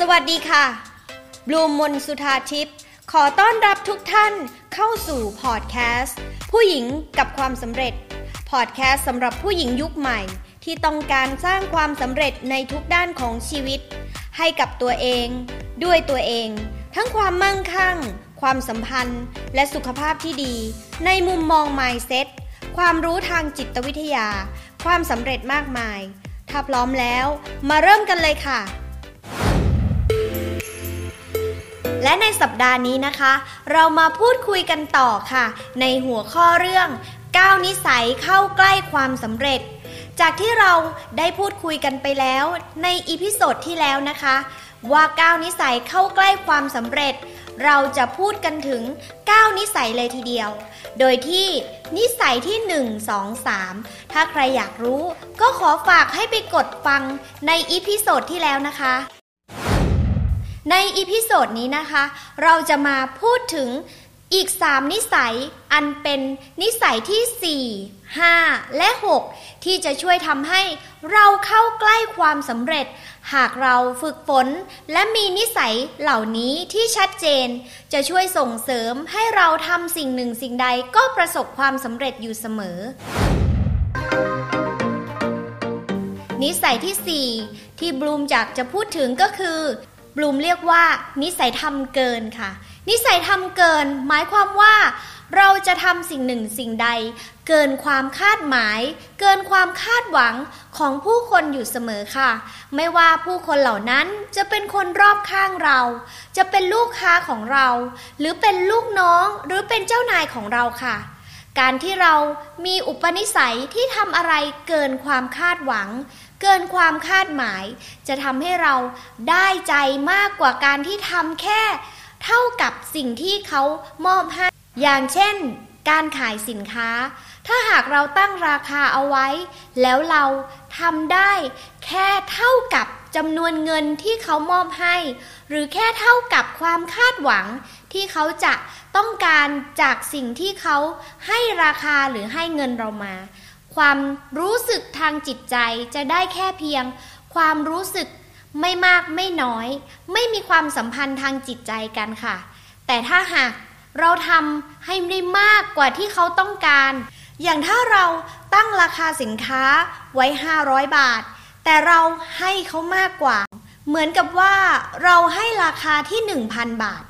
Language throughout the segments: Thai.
สวัสดีค่ะบลูมมนสุธาทิพย์ขอต้อนรับทุกท่านเข้าสู่พอดแคสต์ผู้หญิงกับความสำเร็จ พอดแคสต์สำหรับผู้หญิงยุคใหม่ ที่ต้องการสร้างความสำเร็จในทุกด้านของชีวิต ให้กับตัวเอง ด้วยตัวเอง ทั้งความมั่งคั่ง ความสัมพันธ์ และสุขภาพที่ดี ในมุมมอง mindset ความรู้ทางจิตวิทยา ความสำเร็จมากมาย ถ้าพร้อมแล้ว มาเริ่มกันเลยค่ะ และในสัปดาห์นี้นะคะ เรามาพูดคุยกันต่อค่ะ ในหัวข้อเรื่อง9นิสัยเข้าใกล้ความสำเร็จ จากที่เราได้พูดคุยกันไปแล้วใน episode ที่แล้วนะคะ ว่า9นิสัยเข้าใกล้ความสำเร็จ เราจะพูดกันถึง 9 นิสัยเลยทีเดียว โดยที่นิสัยที่ 1 2 3 ถ้าใครอยากรู้ ก็ขอฝากให้ไปกดฟังใน episode ที่แล้วนะคะ ใน episode นี้นะคะ เราจะมาพูดถึงอีก 3 นิสัยอันเป็นนิสัยที่ 4 5 และ 6 ที่จะช่วยทำให้เราเข้าใกล้ความสำเร็จ หากเราฝึกฝนและมีนิสัยเหล่านี้ที่ชัดเจน จะช่วยส่งเสริมให้เราทำสิ่งหนึ่งสิ่งใดก็ประสบความสำเร็จอยู่เสมอ นิสัยที่ 4 ที่บลูมอยากจะพูดถึงก็คือ บลูมเรียกว่า นิสัยทำเกินค่ะ นิสัยทำเกิน หมายความว่า เราจะทำสิ่งหนึ่งสิ่งใด เกินความคาดหมาย เกินความคาดหวังของผู้คนอยู่เสมอค่ะ ไม่ว่าผู้คนเหล่านั้นจะเป็นคนรอบข้างเรา จะเป็นลูกค้าของเรา หรือเป็นลูกน้องหรือเป็นเจ้านายของเราค่ะ การที่เรามีอุปนิสัยที่ทำอะไรเกินความคาดหวัง เกินความคาดหมาย จะทำให้เราได้ใจมากกว่าการที่ทำแค่ เท่ากับสิ่งที่เขามอบให้ อย่างเช่น การขายสินค้า ถ้าหากเราตั้งราคาเอาไว้ แล้วเราทำได้ แค่เท่ากับจำนวนเงินที่เขามอบให้ หรือแค่เท่ากับความคาดหวังที่เขาจะ ต้องการจากสิ่งที่เขาให้ราคาหรือให้เงินเรามา ความรู้สึกทางจิตใจจะได้แค่เพียง ความรู้สึกไม่มากไม่น้อย ไม่มีความสัมพันธ์ทางจิตใจกันค่ะ แต่ถ้าหากเราทำให้ได้มากกว่าที่เขาต้องการ อย่างถ้าเราตั้งราคาสินค้าไว้ 500 บาท แต่เราให้เขามากกว่า เหมือนกับว่าเราให้ราคาที่ 1,000 บาท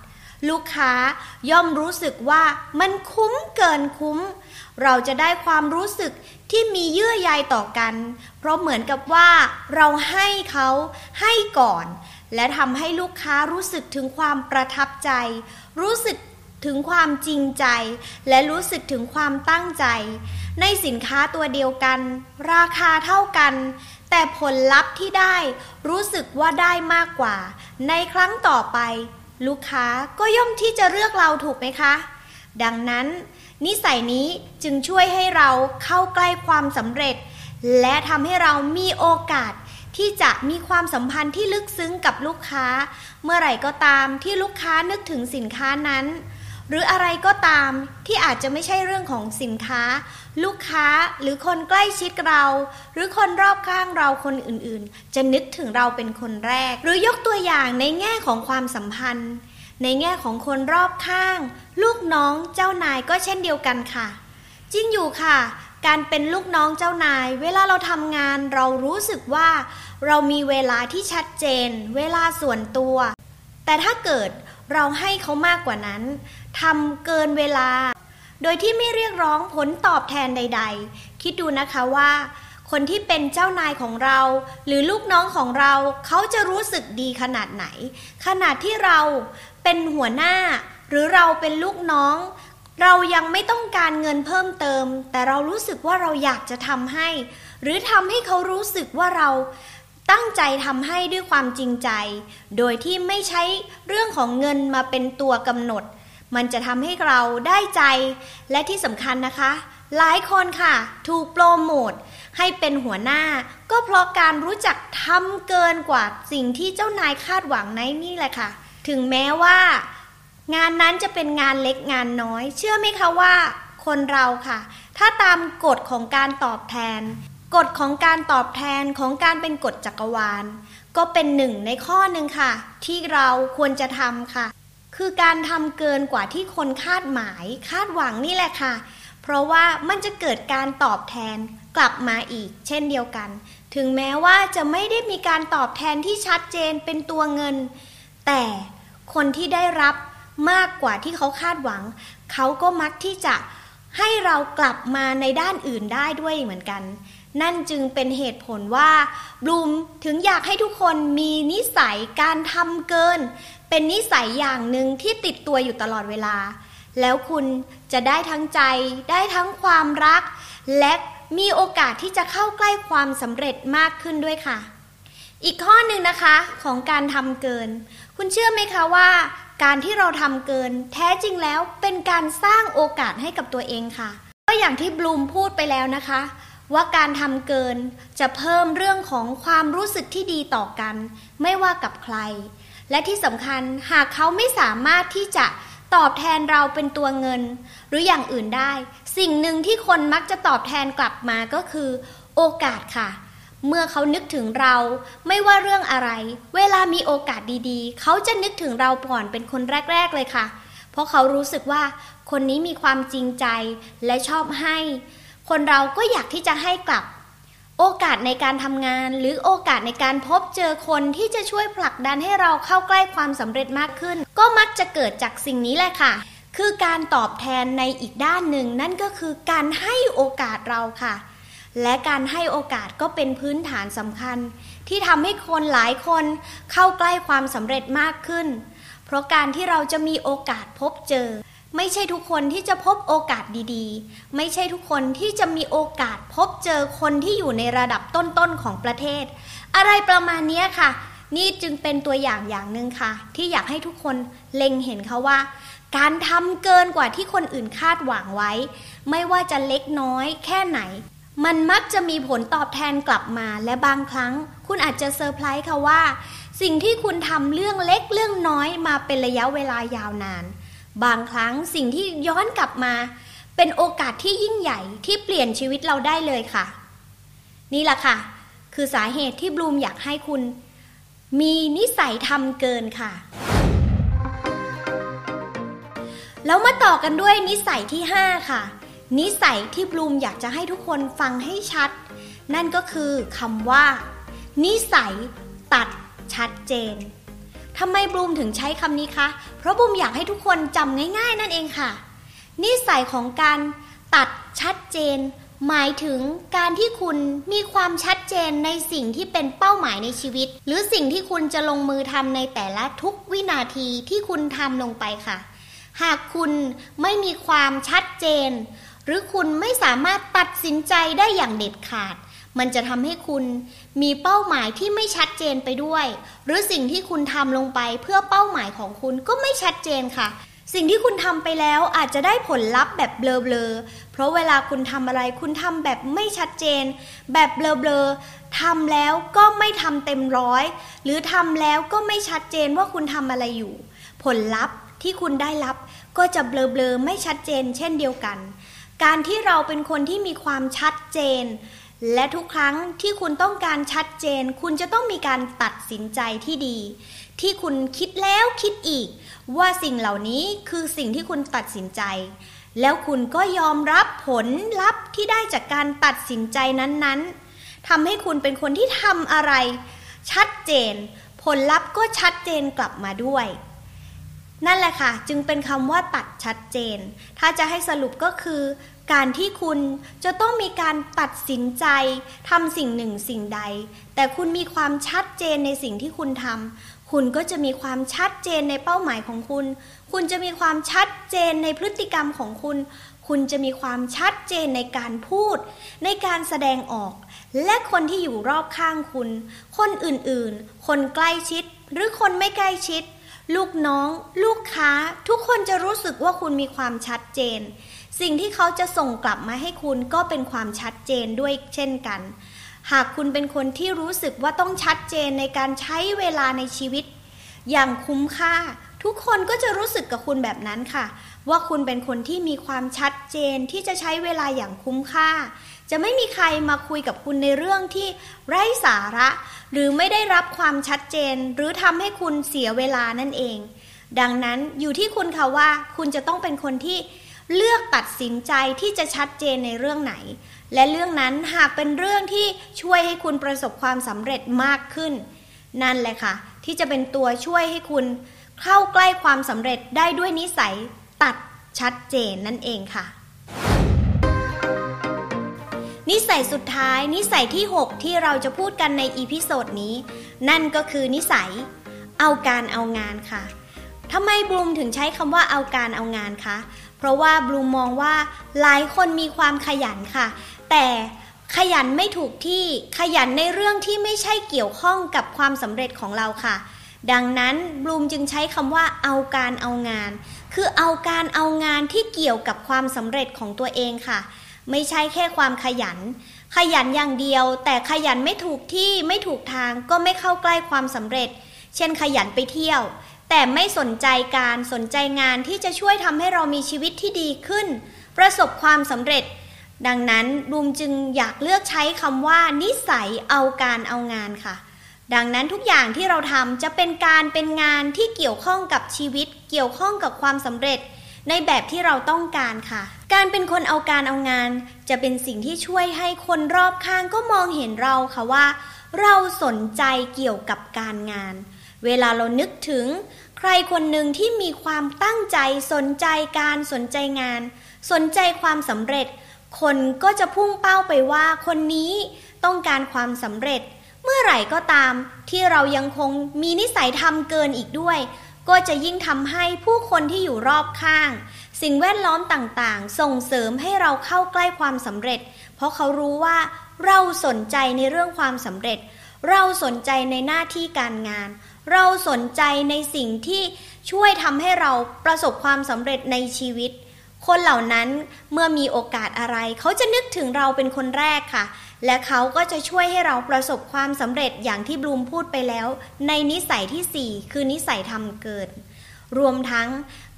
ลูกค้าย่อมรู้สึกว่ามันคุ้มเกินคุ้ม เราจะได้ความรู้สึกที่มีเยื่อใยต่อกัน เพราะเหมือนกับว่าเราให้เขาให้ก่อน และทำให้ลูกค้ารู้สึกถึงความประทับใจ รู้สึกถึงความจริงใจ และรู้สึกถึงความตั้งใจ ในสินค้าตัวเดียวกัน ราคาเท่ากัน แต่ผลลัพธ์ที่ได้รู้สึกว่าได้มากกว่า ในครั้งต่อไป ลูกค้าก็ย่อมที่จะเลือกเราถูกไหมคะ ดังนั้น นิสัยนี้จึงช่วยให้เราเข้าใกล้ความสำเร็จ และทำให้เรามีโอกาสที่จะมีความสัมพันธ์ที่ลึกซึ้งกับลูกค้า เมื่อไหร่ก็ตามที่ลูกค้านึกถึงสินค้านั้น หรืออะไรก็ตามที่อาจจะไม่ใช่เรื่องของสินค้า ลูกค้าหรือคนใกล้ชิดเรา หรือคนรอบข้างเราคนอื่นๆ จะนึกถึงเราเป็นคนแรก หรือยกตัวอย่างในแง่ของความสัมพันธ์ ในแง่ของคนรอบข้าง ลูกน้องเจ้านายก็เช่นเดียวกันค่ะ จริงอยู่ค่ะ การเป็นลูกน้องเจ้านาย เวลาเราทำงานเรารู้สึกว่า เรามีเวลาที่ชัดเจน เวลาส่วนตัว แต่ถ้าเกิดเราให้เขามากกว่านั้น ทำเกินเวลา โดยที่ไม่เรียกร้องผลตอบแทนใด ๆ คิดดูนะคะว่า คนที่เป็นเจ้านายของเรา หรือลูกน้องของเราเขาจะรู้สึกดีขนาดไหน ขนาดที่เราเป็นหัวหน้า หรือเราเป็นลูกน้อง เรายังไม่ต้องการเงินเพิ่มเติม แต่เรารู้สึกว่าเราอยากจะทำให้ หรือทำให้เขารู้สึกว่าเราตั้งใจทำให้ด้วยความจริงใจ โดยที่ไม่ใช้เรื่องของเงินมาเป็นตัวกำหนด มันจะทำให้เราได้ใจ และที่สำคัญนะคะ หลายคนค่ะ ถูกโปรโมทให้เป็นหัวหน้า ก็เพราะการรู้จักทำเกินกว่าสิ่งที่เจ้านายคาดหวังในนี่แหละค่ะ ถึงแม้ว่า งานนั้นจะเป็นงานเล็กงานน้อย เชื่อไหมคะว่า คนเราค่ะ ถ้าตามกฎของการตอบแทนกกฎของการตอบแทนของการเป็นกฎจักรวาล ก็เป็นหนึ่งในข้อหนึ่งค่ะ ที่เราควรจะทำค่ะ คือการทำเกินกว่าที่คนคาดหมายคาดหวังนี่แหละค่ะ เพราะว่ามันจะเกิดการตอบแทนกลับมาอีก เช่นเดียวกัน ถึงแม้ว่าจะไม่ได้มีการตอบแทนที่ชัดเจนเป็นตัวเงิน แต่คนที่ได้รับมากกว่าที่เขาคาดหวัง เขาก็มักที่จะให้เรากลับมาในด้านอื่นได้ด้วยเหมือนกัน นั่นจึงเป็นเหตุผลว่าบลูมถึงอยากให้ทุกคนมีนิสัยการทำเกิน เป็นนิสัยอย่างหนึ่งที่ติดตัวอยู่ตลอดเวลา แล้วคุณจะได้ทั้งใจ ได้ทั้งความรัก และมีโอกาสที่จะเข้าใกล้ความสำเร็จมากขึ้นด้วยค่ะ อีกข้อหนึ่งนะคะของการทำเกิน คุณเชื่อไหมคะว่า การที่เราทำเกิน แท้จริงแล้วเป็นการสร้างโอกาสให้กับตัวเองค่ะ ก็อย่างที่บลูมพูดไปแล้วนะคะว่าการทำเกินจะเพิ่มเรื่องของความรู้สึกที่ดีต่อกัน ไม่ว่ากับใคร และที่สำคัญหากเขาไม่สามารถที่จะตอบแทนเราเป็นตัวเงิน หรืออย่างอื่นได้ สิ่งหนึ่งที่คนมักจะตอบแทนกลับมาก็คือ โอกาสค่ะ เมื่อเขานึกถึงเราไม่ว่าเรื่องอะไร เวลามีโอกาสดีๆ เขาจะนึกถึงเราก่อนเป็นคนแรก ๆเลยค่ะ เพราะเขารู้สึกว่าคนนี้มีความจริงใจและชอบให้ คนเราก็อยากที่จะให้กลับ โอกาสในการทำงาน หรือโอกาสในการพบเจอคนที่จะช่วยผลักดันให้เราเข้าใกล้ความสำเร็จมากขึ้น ก็มักจะเกิดจากสิ่งนี้แหละค่ะ คือการตอบแทนในอีกด้านหนึ่ง นั่นก็คือการให้โอกาสเราค่ะ และการให้โอกาสก็เป็นพื้นฐานสำคัญ ที่ทำให้คนหลายคนเข้าใกล้ความสำเร็จมากขึ้น เพราะการที่เราจะมีโอกาสพบเจอ ไม่ใช่ทุกคนที่จะพบโอกาสดีๆ ไม่ใช่ทุกคนที่จะมีโอกาสพบเจอคนที่อยู่ในระดับต้นๆของประเทศ อะไรประมาณนี้ค่ะ นี่จึงเป็นตัวอย่างอย่างหนึ่งค่ะ ที่อยากให้ทุกคนเล็งเห็นเขาว่า การทำเกินกว่าที่คนอื่นคาดหวังไว้ ไม่ว่าจะเล็กน้อยแค่ไหน มันมักจะมีผลตอบแทนกลับมาและบางครั้ง คุณอาจจะเซอร์ไพรส์ค่ะว่า สิ่งที่คุณทำเรื่องเล็กเรื่องน้อยมาเป็นระยะเวลายาวนาน บางครั้งสิ่งที่ย้อนกลับมา เป็นโอกาสที่ยิ่งใหญ่ที่เปลี่ยนชีวิตเราได้เลยค่ะ นี่แหละค่ะ คือสาเหตุที่บลูมอยากให้คุณ มีนิสัยทำเกินค่ะ แล้วมาต่อกันด้วยนิสัยที่ 5 ค่ะ นิสัยที่บลูมอยากจะให้ทุกคนฟังให้ชัด นั่นก็คือคำว่า นิสัยตัดชัดเจน ทำไมบลูมถึงใช้คำนี้คะ เพราะบลูมอยากให้ทุกคนจำง่าย ๆ นั่นเองค่ะ นิสัยของการตัดชัดเจน หมายถึงการที่คุณมีความชัดเจนในสิ่งที่เป็นเป้าหมายในชีวิต หรือสิ่งที่คุณจะลงมือทำในแต่ละทุกวินาทีที่คุณทำลงไปค่ะ หากคุณไม่มีความชัดเจน หรือคุณไม่สามารถตัดสินใจได้อย่างเด็ดขาด มันจะทำให้คุณมีเป้าหมายที่ไม่ชัดเจนไปด้วย หรือสิ่งที่คุณทำลงไปเพื่อเป้าหมายของคุณก็ไม่ชัดเจนค่ะ สิ่งที่คุณทำไปแล้วอาจจะได้ผลลัพธ์แบบเบลอๆเพราะเวลาคุณทำอะไรคุณทำแบบไม่ชัดเจน แบบเบลอๆทำแล้วก็ไม่ทำเต็มร้อย หรือทำแล้วก็ไม่ชัดเจนว่าคุณทำอะไรอยู่ ผลลัพธ์ที่คุณได้รับก็จะเบลอๆไม่ชัดเจน เช่นเดียวกัน การที่เราเป็นคนที่มีความชัดเจน และทุกครั้งที่คุณต้องการชัดเจน คุณจะต้องมีการตัดสินใจที่ดี ที่คุณคิดแล้วคิดอีก ว่าสิ่งเหล่านี้คือสิ่งที่คุณตัดสินใจ แล้วคุณก็ยอมรับผลลัพธ์ที่ได้จากการตัดสินใจนั้นๆทำให้คุณเป็นคนที่ทำอะไร ชัดเจน ผลลัพธ์ก็ชัดเจนกลับมาด้วย นั่นแหละค่ะ จึงเป็นคำว่าตัดชัดเจน ถ้าจะให้สรุปก็คือ การที่คุณจะต้องมีการตัดสินใจทำสิ่งหนึ่งสิ่งใด แต่คุณมีความชัดเจนในสิ่งที่คุณทำคุณก็จะมีความชัดเจนในเป้าหมายของคุณ คุณจะมีความชัดเจนในพฤติกรรมของคุณ คุณจะมีความชัดเจนในการพูด ในการแสดงออก และคนที่อยู่รอบข้างคุณ คนอื่นๆ คนใกล้ชิด หรือคนไม่ใกล้ชิด ลูกน้อง ลูกค้า ทุกคนจะรู้สึกว่าคุณมีความชัดเจน สิ่งที่เขาจะส่งกลับมาให้คุณก็เป็นความชัดเจนด้วยเช่นกัน หากคุณเป็นคนที่รู้สึกว่าต้องชัดเจนในการใช้เวลาในชีวิต อย่างคุ้มค่า ทุกคนก็จะรู้สึกกับคุณแบบนั้นค่ะ ว่าคุณเป็นคนที่มีความชัดเจนที่จะใช้เวลาอย่างคุ้มค่า จะไม่มีใครมาคุยกับคุณในเรื่องที่ไร้สาระ หรือไม่ได้รับความชัดเจน หรือทำให้คุณเสียเวลานั่นเอง ดังนั้นอยู่ที่คุณค่ะว่า คุณจะต้องเป็นคนที่ เลือกตัดสินใจที่จะชัดเจนในเรื่องไหน และเรื่องนั้นหากเป็นเรื่องที่ช่วยให้คุณประสบความสำเร็จมากขึ้น นั่นแหละค่ะ ที่จะเป็นตัวช่วยให้คุณเข้าใกล้ความสำเร็จได้ด้วยนิสัยตัดชัดเจนนั่นเองค่ะ นิสัยสุดท้ายนิสัยที่ 6 ที่เราจะพูดกันใน episode นี้ นั่นก็คือนิสัยเอาการเอางานค่ะทำไมบลูมถึงใช้คำว่าเอาการเอางานคะ เพราะว่าบลูมมองว่าหลายคนมีความขยันค่ะ แต่ขยันไม่ถูกที่ขยันในเรื่องที่ไม่ใช่เกี่ยวข้องกับความสำเร็จของเราค่ะ ดังนั้นบลูมจึงใช้คำว่าเอาการเอางาน คือเอาการเอางานที่เกี่ยวกับความสำเร็จของตัวเองค่ะ ไม่ใช่แค่ความขยัน ขยันอย่างเดียว แต่ขยันไม่ถูกที่ไม่ถูกทางก็ไม่เข้าใกล้ความสำเร็จ เช่นขยันไปเที่ยว แต่ไม่สนใจการสนใจงานที่จะช่วยทำให้เรามีชีวิตที่ดีขึ้น ประสบความสำเร็จ ดังนั้นบูมจึงอยากเลือกใช้คำว่า นิสัยเอาการเอางานค่ะ ดังนั้นทุกอย่างที่เราทำจะเป็นการเป็นงานที่เกี่ยวข้องกับชีวิต เกี่ยวข้องกับความสำเร็จ ในแบบที่เราต้องการค่ะ การเป็นคนเอาการเอางาน จะเป็นสิ่งที่ช่วยให้คนรอบข้างก็มองเห็นเราค่ะว่า เราสนใจเกี่ยวกับการงาน เวลาเรานึกถึง ใครคนหนึ่งที่มีความตั้งใจสนใจการสนใจงาน สนใจความสำเร็จ คนก็จะพุ่งเป้าไปว่าคนนี้ต้องการความสำเร็จ เมื่อไหร่ก็ตามที่เรายังคงมีนิสัยทำเกินอีกด้วย ก็จะยิ่งทำให้ผู้คนที่อยู่รอบข้าง สิ่งแวดล้อมต่างๆ ส่งเสริมให้เราเข้าใกล้ความสำเร็จ เพราะเขารู้ว่าเราสนใจในเรื่องความสำเร็จ เราสนใจในหน้าที่การงาน เราสนใจในสิ่งที่ช่วยทำให้เราประสบความสำเร็จในชีวิต คนเหล่านั้นเมื่อมีโอกาสอะไร เขาจะนึกถึงเราเป็นคนแรกค่ะ และเขาก็จะช่วยให้เราประสบความสำเร็จอย่างที่บลูมพูดไปแล้ว ในนิสัยที่ 4 คือนิสัยทำเกินรวมทั้ง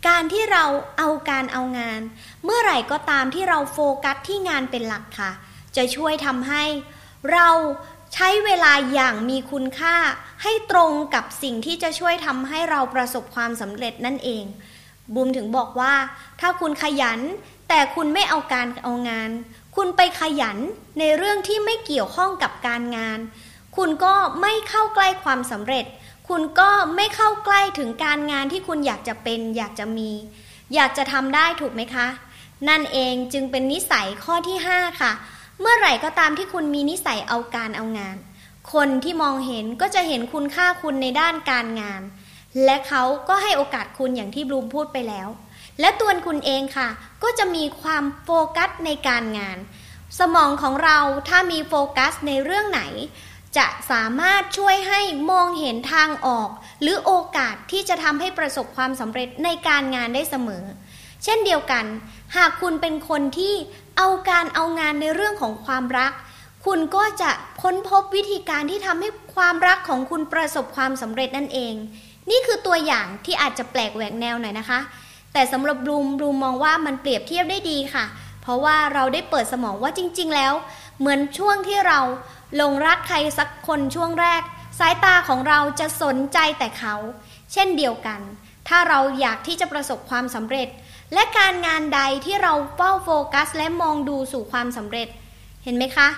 การที่เราเอาการเอางาน เมื่อไหร่ก็ตามที่เราโฟกัสที่งานเป็นหลักค่ะ จะช่วยทำให้เรา ใช้เวลาอย่างมีคุณค่า ให้ตรงกับสิ่งที่จะช่วยทำให้เราประสบความสำเร็จนั่นเอง บูมถึงบอกว่า ถ้าคุณขยัน แต่คุณไม่เอาการเอางาน คุณไปขยันในเรื่องที่ไม่เกี่ยวข้องกับการงาน คุณก็ไม่เข้าใกล้ความสำเร็จ คุณก็ไม่เข้าใกล้ถึงการงานที่คุณอยากจะเป็น อยากจะมี อยากจะทำได้ถูกไหมคะ นั่นเองจึงเป็นนิสัยข้อที่ 5 ค่ะ เมื่อไหร่ก็ตามที่คุณมีนิสัยเอาการเอางาน คนที่มองเห็นก็จะเห็นคุณค่าคุณในด้านการงาน และเขาก็ให้โอกาสคุณอย่างที่บลูมพูดไปแล้ว และตัวคุณเองค่ะ ก็จะมีความโฟกัสในการงาน สมองของเราถ้ามีโฟกัสในเรื่องไหน จะสามารถช่วยให้มองเห็นทางออก หรือโอกาสที่จะทำให้ประสบความสำเร็จในการงานได้เสมอ เช่นเดียวกัน หากคุณเป็นคนที่ เอาการเอางานในเรื่องของความรัก คุณก็จะค้นพบวิธีการที่ทำให้ความรักของคุณประสบความสำเร็จนั่นเอง นี่คือตัวอย่างที่อาจจะแปลกแหวกแนวหน่อยนะคะ แต่สำหรับบลูมบลูมมองว่ามันเปรียบเทียบได้ดีค่ะ เพราะว่าเราได้เปิดสมองว่าจริง ๆ แล้ว เหมือนช่วงที่เราลงรักใครสักคนช่วงแรก สายตาของเราจะสนใจแต่เขา เช่นเดียวกัน ถ้าเราอยากที่จะประสบความสำเร็จ และการงานใดที่เราเฝ้าโฟกัส และมองดูสู่ความสำเร็จ เห็นไหมคะ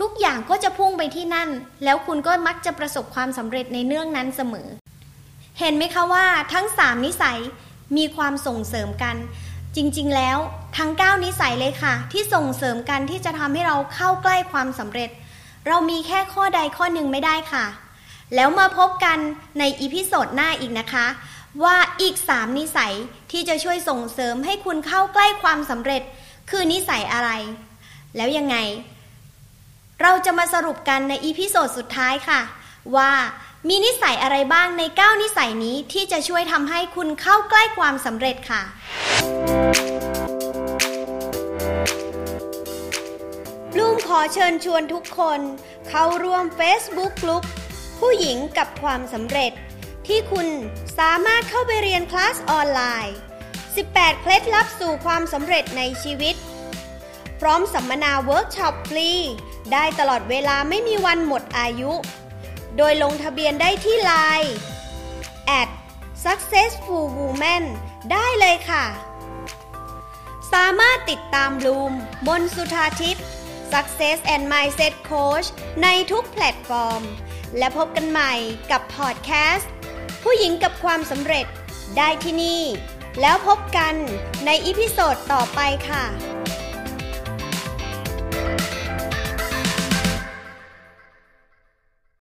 ทุกอย่างก็จะพุ่งไปที่นั่น แล้วคุณก็มักจะประสบความสำเร็จในเรื่องนั้นเสมอ เห็นไหมคะว่าทั้ง 3 นิสัยมีความส่งเสริมกัน จริงๆแล้วทั้ง 9 นิสัยเลยค่ะ ที่ส่งเสริมกันที่จะทำให้เราเข้าใกล้ความสำเร็จ เรามีแค่ข้อใดข้อหนึ่งไม่ได้ค่ะ แล้วมาพบกันใน episode หน้าอีกนะคะ ว่าอีก 3 นิสัยที่จะช่วยส่งเสริมให้คุณเข้าใกล้ความสำเร็จ คือนิสัยอะไร แล้วยังไง เราจะมาสรุปกันใน episode สุดท้ายค่ะ ว่ามีนิสัยอะไรบ้างใน 9 นิสัยนี้ที่จะช่วยทำให้คุณเข้าใกล้ความสำเร็จค่ะ บลูมขอเชิญชวนทุกคน เข้าร่วม Facebook กลุ่มผู้หญิงกับความสำเร็จ ที่คุณสามารถเข้าไปเรียนคลาสออนไลน์ 18 เคล็ดลับสู่ความสำเร็จในชีวิต พร้อมสัมมนาเวิร์กช็อปฟรี ได้ตลอดเวลาไม่มีวันหมดอายุ โดยลงทะเบียนได้ที่ไลน์ at successful woman ได้เลยค่ะ สามารถติดตามบลูมมนสุธาทิพย์ Success and Mindset Coach ในทุกแพลตฟอร์ม และพบกันใหม่กับพอดแคสต์ ผู้หญิงกับความสำเร็จได้ที่นี่ แล้วพบกันใน episode ต่อไปค่ะ